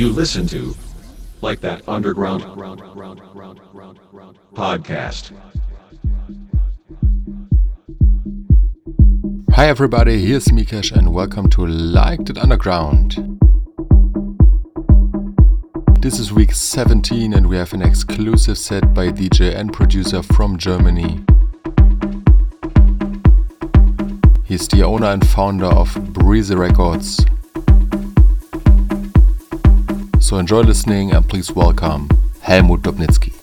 you listen to, like that underground podcast. Hi everybody, here's Mikesh and welcome to Like That Underground. This is week 17 and we have an exclusive set by DJ and producer from Germany. He's the owner and founder of Brise Records. So enjoy listening and please welcome Helmut Dubnitzky.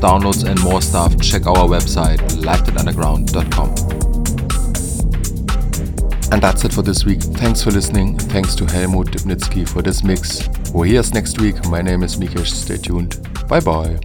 Downloads and more stuff, check our website, likethatunderground.com. And that's it for this week. Thanks for listening. Thanks to Helmut Dubnitzky for this mix. We're here next week. My name is Mikesh. Stay tuned. Bye bye.